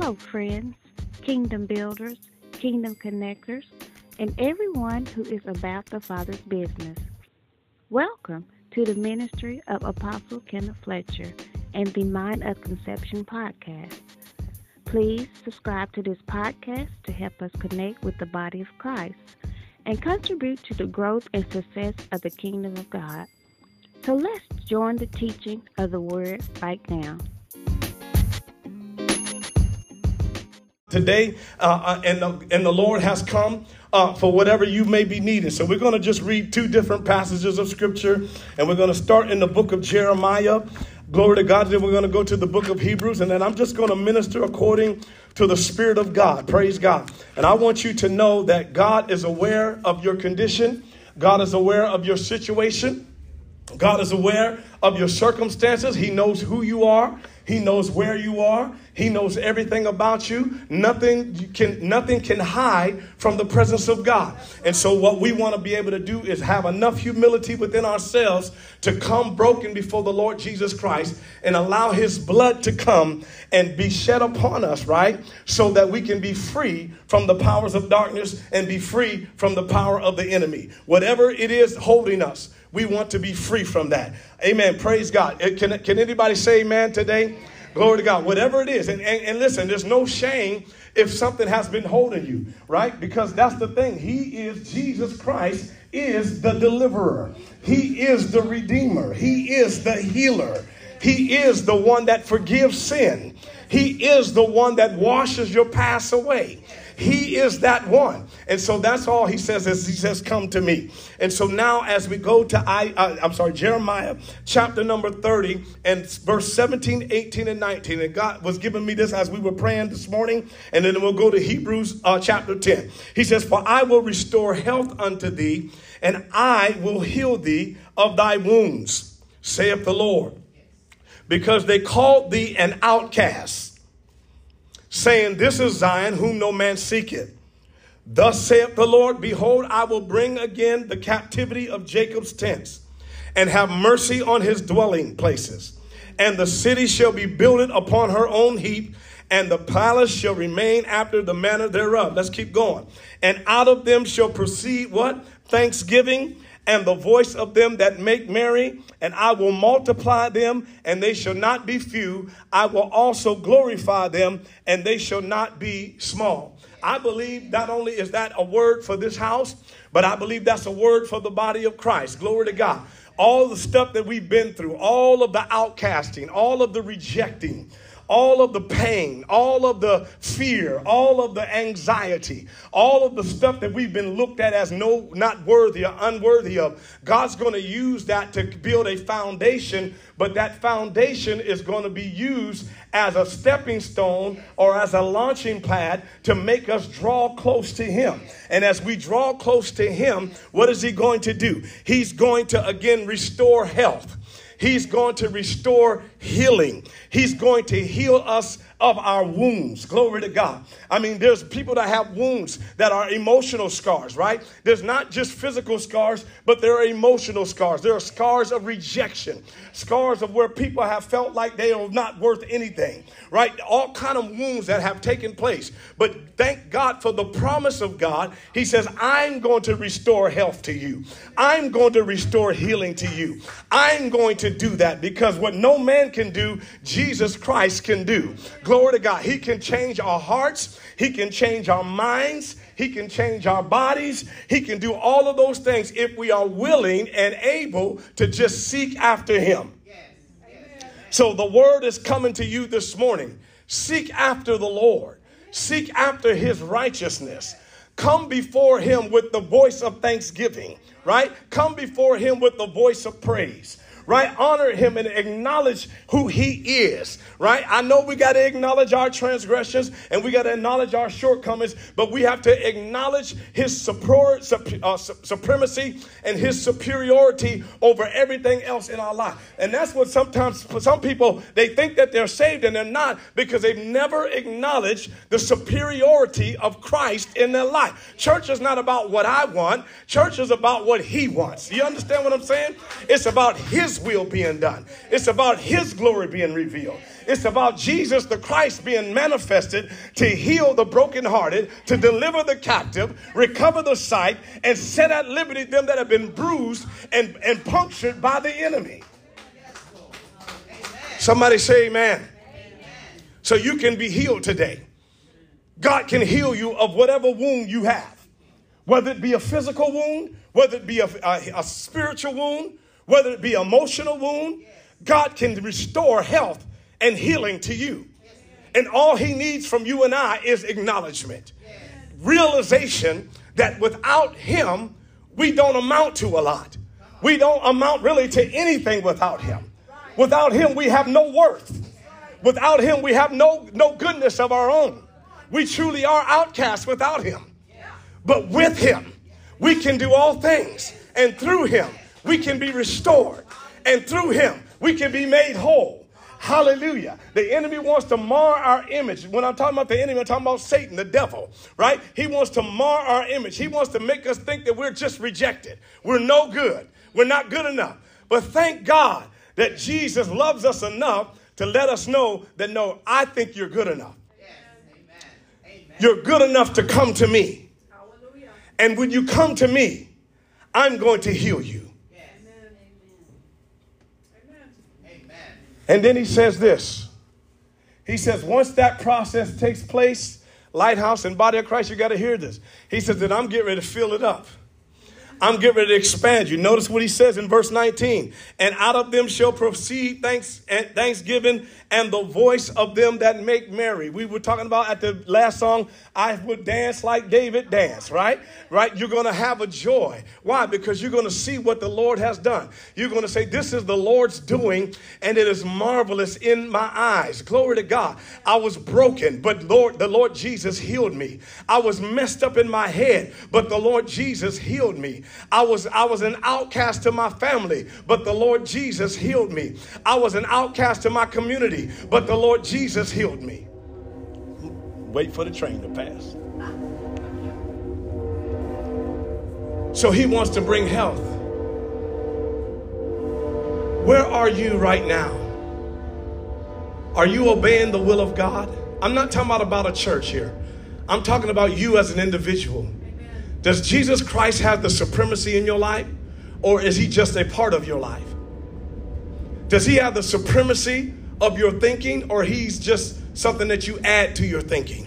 Hello, friends, kingdom builders, kingdom connectors, and everyone who is about the Father's business. Welcome to the ministry of Apostle Kenneth Fletcher and the Mind of Conception podcast. Please subscribe to this podcast to help us connect with the body of Christ and contribute to the growth and success of the kingdom of God. So let's join the teaching of the word right now. Today, uh, uh, and, the, and the Lord has come uh, for whatever you may be needing. So, we're going to just read two different passages of scripture, and we're going to start in the book of Jeremiah. Glory to God. Then we're going to go to the book of Hebrews, and then I'm just going to minister according to the Spirit of God. Praise God. And I want you to know that God is aware of your condition, God is aware of your situation. God is aware of your circumstances. He knows who you are. He knows where you are. He knows everything about you. Nothing can nothing can hide from the presence of God. And so what we want to be able to do is have enough humility within ourselves to come broken before the Lord Jesus Christ and allow his blood to come and be shed upon us, right? So that we can be free from the powers of darkness and be free from the power of the enemy. Whatever it is holding us, we want to be free from that. Amen. Praise God. Uh, can, can anybody say amen today? Glory to God. Whatever it is. And, and, and listen, there's no shame if something has been holding you, right? Because that's the thing. He is, Jesus Christ is the deliverer. He is the redeemer. He is the healer. He is the one that forgives sin. He is the one that washes your past away. He is that one. And so that's all he says is he says, come to me. And so now as we go to, I, uh, I'm sorry, Jeremiah chapter number 30 and verse 17, 18, and 19. And God was giving me this as we were praying this morning. And then we'll go to Hebrews uh, chapter 10. He says, for I will restore health unto thee and I will heal thee of thy wounds, saith the Lord. Because they called thee an outcast saying, This is Zion, whom no man seeketh. Thus saith the Lord, Behold, I will bring again the captivity of Jacob's tents, and have mercy on his dwelling places. And the city shall be builded upon her own heap, and the palace shall remain after the manner thereof. Let's keep going. And out of them shall proceed what? Thanksgiving and the voice of them that make merry, and I will multiply them, and they shall not be few. I will also glorify them, and they shall not be small. I believe not only is that a word for this house, but I believe that's a word for the body of Christ. Glory to God. All the stuff that we've been through, all of the outcasting, all of the rejecting, all of the pain, all of the fear, all of the anxiety, all of the stuff that we've been looked at as no not worthy or unworthy of. God's going to use that to build a foundation, but that foundation is going to be used as a stepping stone or as a launching pad to make us draw close to him. And as we draw close to him, what is he going to do? He's going to again restore health. He's going to restore healing. He's going to heal us of our wounds. Glory to God. I mean, there's people that have wounds that are emotional scars, right? There's not just physical scars, but there are emotional scars. There are scars of rejection, scars of where people have felt like they are not worth anything, right? All kind of wounds that have taken place. But thank God for the promise of God. He says, I'm going to restore health to you. I'm going to restore healing to you. I'm going to do that because what no man can do, Jesus Christ can do. Glory to God. He can change our hearts. He can change our minds. He can change our bodies. He can do all of those things if we are willing and able to just seek after Him. So the word is coming to you this morning. Seek after the Lord, seek after His righteousness. Come before Him with the voice of thanksgiving, right? Come before Him with the voice of praise right? Honor him and acknowledge who he is, right? I know we got to acknowledge our transgressions and we got to acknowledge our shortcomings, but we have to acknowledge his super, uh, supremacy and his superiority over everything else in our life. And that's what sometimes for some people they think that they're saved and they're not because they've never acknowledged the superiority of Christ in their life. Church is not about what I want. Church is about what He wants. You understand what I'm saying? It's about His will being done, it's about His glory being revealed. It's about Jesus the Christ being manifested to heal the brokenhearted, to deliver the captive, recover the sight, and set at liberty them that have been bruised and, and punctured by the enemy. Somebody say amen. So you can be healed today. God can heal you of whatever wound you have, whether it be a physical wound, whether it be a, a, a spiritual wound, whether it be emotional wound. God can restore health and healing to you. And all he needs from you and I is acknowledgement, realization that without him, we don't amount to a lot. We don't amount really to anything without him. Without him, we have no worth. Without him, we have no, no goodness of our own. We truly are outcasts without him. But with him, we can do all things. And through him, we can be restored. And through him, we can be made whole. Hallelujah. The enemy wants to mar our image. When I'm talking about the enemy, I'm talking about Satan, the devil, right? He wants to mar our image. He wants to make us think that we're just rejected. We're no good. We're not good enough. But thank God that Jesus loves us enough to let us know that no, I think you're good enough. You're good enough to come to me. And when you come to me, I'm going to heal you. And then he says this. He says, once that process takes place, Lighthouse and Body of Christ, you got to hear this. He says that I'm getting ready to fill it up. I'm getting ready to expand you. Notice what he says in verse 19. And out of them shall proceed thanks and thanksgiving and the voice of them that make merry. We were talking about at the last song, I would dance like David danced, right? Right? You're going to have a joy. Why? Because you're going to see what the Lord has done. You're going to say, This is the Lord's doing, and it is marvelous in my eyes. Glory to God. I was broken, but Lord, the Lord Jesus healed me. I was messed up in my head, but the Lord Jesus healed me. I was I was an outcast to my family, but the Lord Jesus healed me. I was an outcast to my community but the Lord Jesus healed me. Wait for the train to pass. So he wants to bring health. Where are you right now? Are you obeying the will of God? I'm not talking about, about a church here. I'm talking about you as an individual. Does Jesus Christ have the supremacy in your life? Or is he just a part of your life? Does he have the supremacy of your thinking or he's just something that you add to your thinking?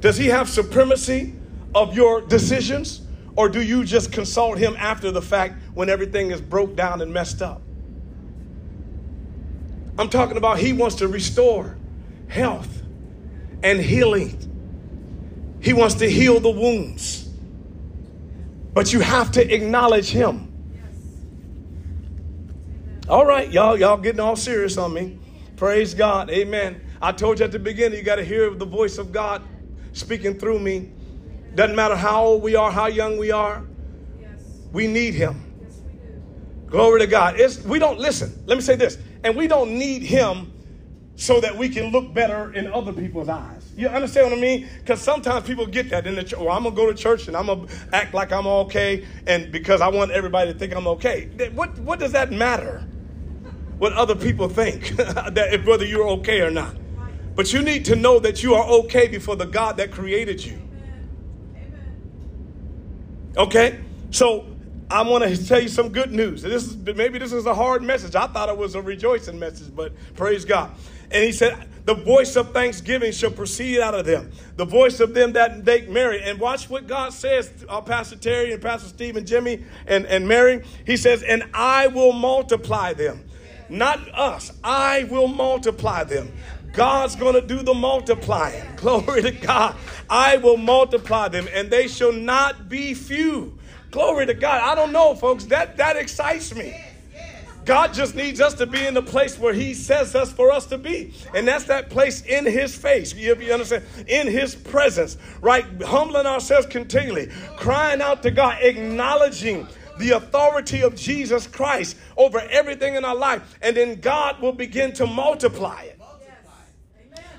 Does he have supremacy of your decisions or do you just consult him after the fact when everything is broke down and messed up? I'm talking about he wants to restore health and healing. He wants to heal the wounds. But you have to acknowledge him. All right, y'all, y'all getting all serious on me. Praise God. Amen. I told you at the beginning, you got to hear the voice of God speaking through me. Doesn't matter how old we are, how young we are. We need him. Glory to God. It's, we don't listen. Let me say this. And we don't need him so that we can look better in other people's eyes. You understand what I mean? Because sometimes people get that in the church. Well, I'm gonna go to church and I'm gonna act like I'm okay, and because I want everybody to think I'm okay. What what does that matter? What other people think, that whether you're okay or not. But you need to know that you are okay before the God that created you. Okay? So I want to tell you some good news. This is maybe this is a hard message. I thought it was a rejoicing message, but praise God. And he said, The voice of thanksgiving shall proceed out of them. The voice of them that make merry. And watch what God says, uh, Pastor Terry and Pastor Steve and Jimmy and, and Mary. He says, And I will multiply them not us. I will multiply them. God's going to do the multiplying. Glory to God. I will multiply them, and they shall not be few. Glory to God. I don't know, folks. That that excites me. God just needs us to be in the place where He says us for us to be. And that's that place in His face. You, you understand? In His presence, right? Humbling ourselves continually, crying out to God, acknowledging the authority of Jesus Christ over everything in our life, and then God will begin to multiply it.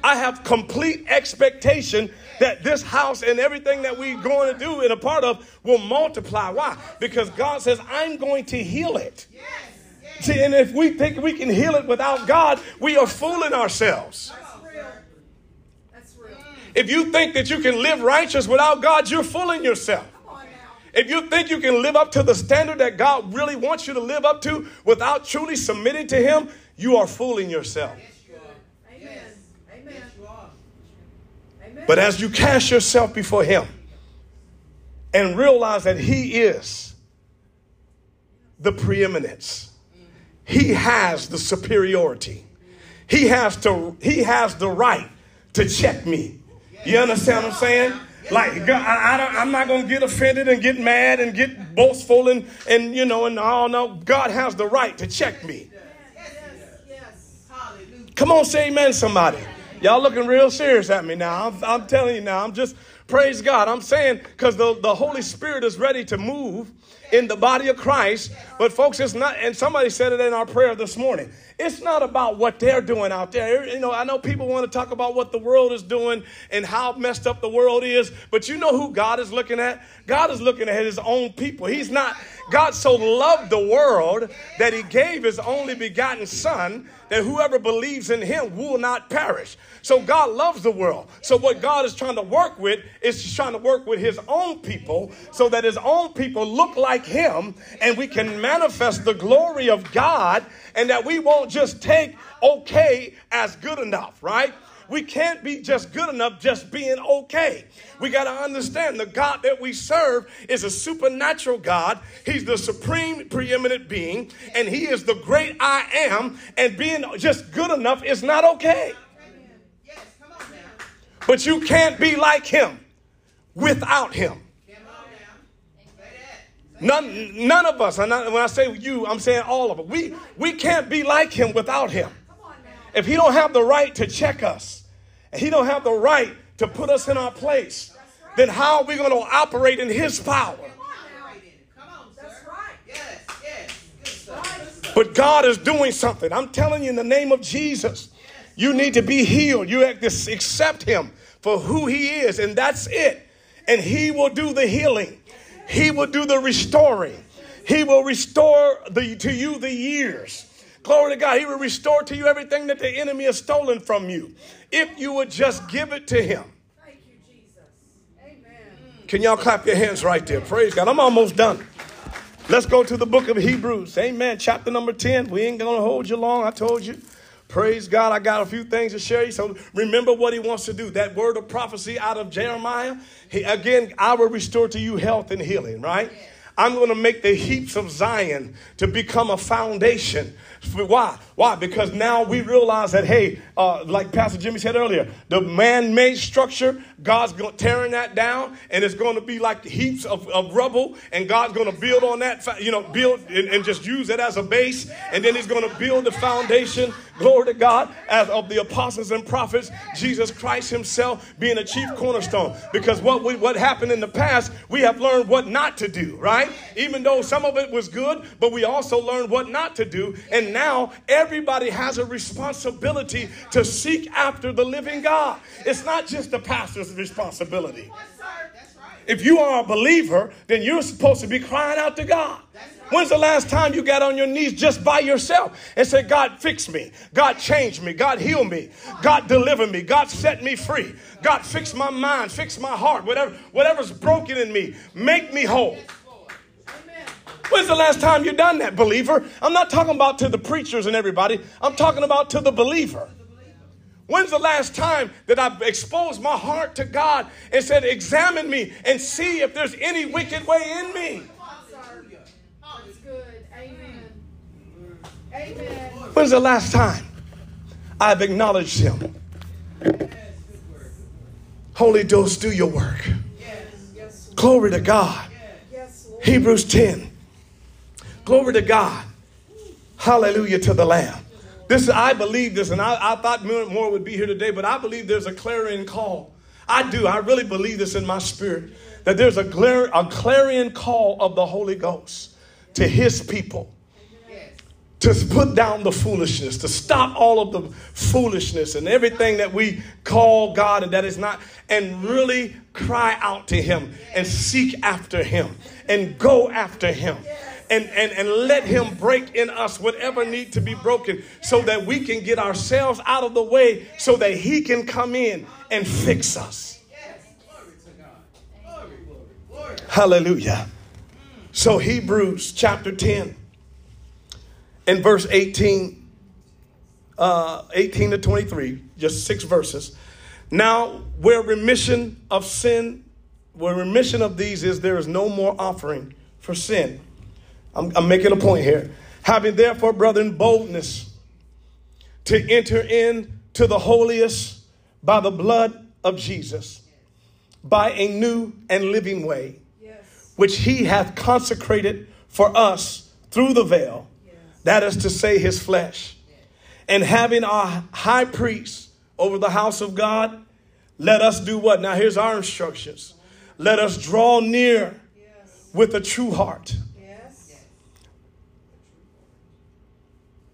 I have complete expectation that this house and everything that we're going to do and a part of will multiply. Why? Because God says, I'm going to heal it. See, and if we think we can heal it without God, we are fooling ourselves. That's real. If you think that you can live righteous without God, you're fooling yourself. If you think you can live up to the standard that God really wants you to live up to without truly submitting to Him, you are fooling yourself. amen amen But as you cast yourself before Him and realize that He is the preeminence, He has the superiority, He has to, He has the right to check me. You understand what I'm saying? Like I, I am not gonna get offended and get mad and get boastful and and you know and all. No, God has the right to check me. Come on, say amen, somebody. Y'all looking real serious at me now. I'm, I'm telling you now. I'm just praise God. I'm saying because the, the Holy Spirit is ready to move in the body of Christ. But folks, it's not. And somebody said it in our prayer this morning. It's not about what they're doing out there. You know, I know people want to talk about what the world is doing and how messed up the world is, but you know who God is looking at? God is looking at his own people. He's not, God so loved the world that he gave his only begotten son that whoever believes in him will not perish. So God loves the world. So what God is trying to work with is trying to work with his own people so that his own people look like him and we can manifest the glory of God and that we won't just take okay as good enough, right? We can't be just good enough just being okay. We got to understand the God that we serve is a supernatural God. He's the supreme preeminent being, and He is the great I am. And being just good enough is not okay. But you can't be like Him without Him. None, none of us, and when I say you, I'm saying all of us. We, we can't be like him without him. If he don't have the right to check us, and he don't have the right to put us in our place, then how are we going to operate in his power? But God is doing something. I'm telling you in the name of Jesus, you need to be healed. You have to accept him for who he is, and that's it. And he will do the healing. He will do the restoring. He will restore the, to you the years. Glory to God. He will restore to you everything that the enemy has stolen from you. If you would just give it to him. Thank you, Jesus. Amen. Can y'all clap your hands right there? Praise God. I'm almost done. Let's go to the book of Hebrews. Amen. Chapter number 10. We ain't going to hold you long. I told you. Praise God. I got a few things to share you. So remember what he wants to do. That word of prophecy out of Jeremiah. He, again, I will restore to you health and healing, right? I'm going to make the heaps of Zion to become a foundation why? Why? Because now we realize that, hey, uh, like Pastor Jimmy said earlier, the man made structure, God's tearing that down, and it's going to be like heaps of, of rubble, and God's going to build on that, you know, build and, and just use it as a base, and then He's going to build the foundation, glory to God, as of the apostles and prophets, Jesus Christ Himself being a chief cornerstone. Because what, we, what happened in the past, we have learned what not to do, right? Even though some of it was good, but we also learned what not to do, and now everybody has a responsibility to seek after the living God. It's not just the pastor's responsibility. If you are a believer, then you're supposed to be crying out to God. When's the last time you got on your knees just by yourself and said, God, fix me. God, change me. God, heal me. God, deliver me. God, set me free. God, fix my mind, fix my heart, whatever, whatever's broken in me, make me whole. When's the last time you done that, believer? I'm not talking about to the preachers and everybody. I'm talking about to the believer. When's the last time that I've exposed my heart to God and said, Examine me and see if there's any wicked way in me? That's good. Amen. Amen. When's the last time I've acknowledged Him? Holy Ghost, do your work. Glory to God. Hebrews 10. Glory to God. Hallelujah to the Lamb. This I believe this, and I, I thought more would be here today, but I believe there's a clarion call. I do. I really believe this in my spirit that there's a, a clarion call of the Holy Ghost to His people to put down the foolishness, to stop all of the foolishness and everything that we call God and that is not, and really cry out to Him and seek after Him and go after Him. And, and, and let him break in us whatever need to be broken so that we can get ourselves out of the way so that he can come in and fix us. Hallelujah. So Hebrews chapter 10 in verse 18, uh, 18 to 23, just six verses. Now, where remission of sin, where remission of these is, there is no more offering for sin. I'm, I'm making a point here. Having therefore, brethren, boldness to enter in to the holiest by the blood of Jesus, by a new and living way, yes. which he hath consecrated for us through the veil that is to say, his flesh. And having our high priest over the house of God, let us do what? Now, here's our instructions. Let us draw near with a true heart.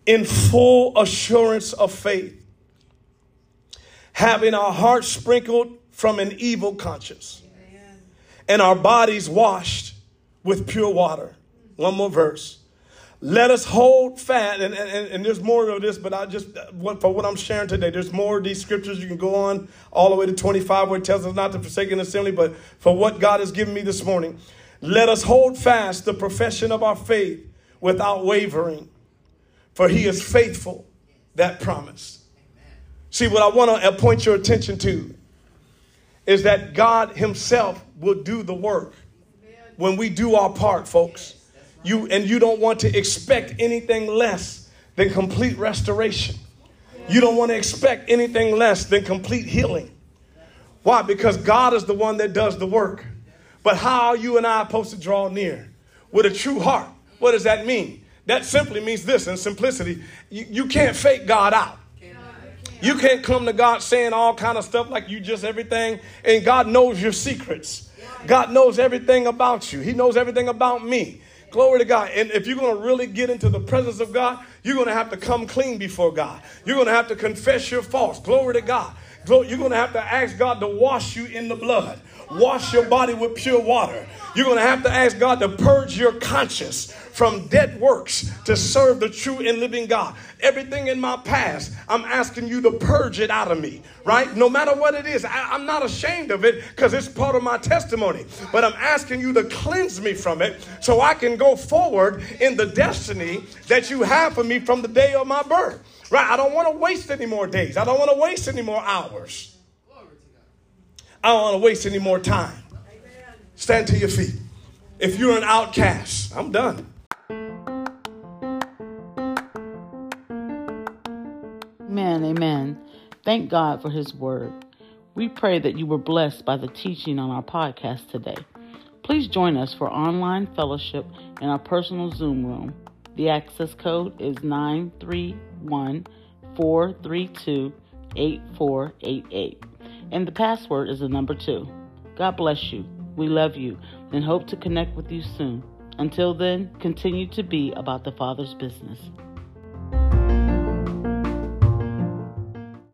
In full assurance of faith, having our hearts sprinkled from an evil conscience, and our bodies washed with pure water. One more verse let us hold fast, and, and, and there's more of this, but I just, for what I'm sharing today, there's more of these scriptures. You can go on all the way to 25 where it tells us not to forsake an assembly, but for what God has given me this morning, let us hold fast the profession of our faith without wavering, for he is faithful that promised. See, what I want to point your attention to is that God himself will do the work when we do our part, folks. You and you don't want to expect anything less than complete restoration. You don't want to expect anything less than complete healing. Why? Because God is the one that does the work. But how are you and I supposed to draw near? With a true heart. What does that mean? That simply means this in simplicity. You, you can't fake God out. You can't come to God saying all kind of stuff like you just everything, and God knows your secrets. God knows everything about you. He knows everything about me. Glory to God. And if you're going to really get into the presence of God, you're going to have to come clean before God. You're going to have to confess your faults. Glory to God. You're going to have to ask God to wash you in the blood, wash your body with pure water. You're going to have to ask God to purge your conscience from dead works to serve the true and living God. Everything in my past, I'm asking you to purge it out of me, right? No matter what it is, I, am not ashamed of it because it's part of my testimony. But I'm asking you to cleanse me from it so I can go forward in the destiny that you have for me from the day of my birth. Right? I don't want to waste any more days. I don't want to waste any more hours. I don't want to waste any more time. Stand to your feet. If you're an outcast, I'm done. Amen, amen. Thank God for His word. We pray that you were blessed by the teaching on our podcast today. Please join us for online fellowship in our personal Zoom room. The access code is 931 432 8488, and the password is the number two. God bless you. We love you and hope to connect with you soon. Until then, continue to be about the Father's business.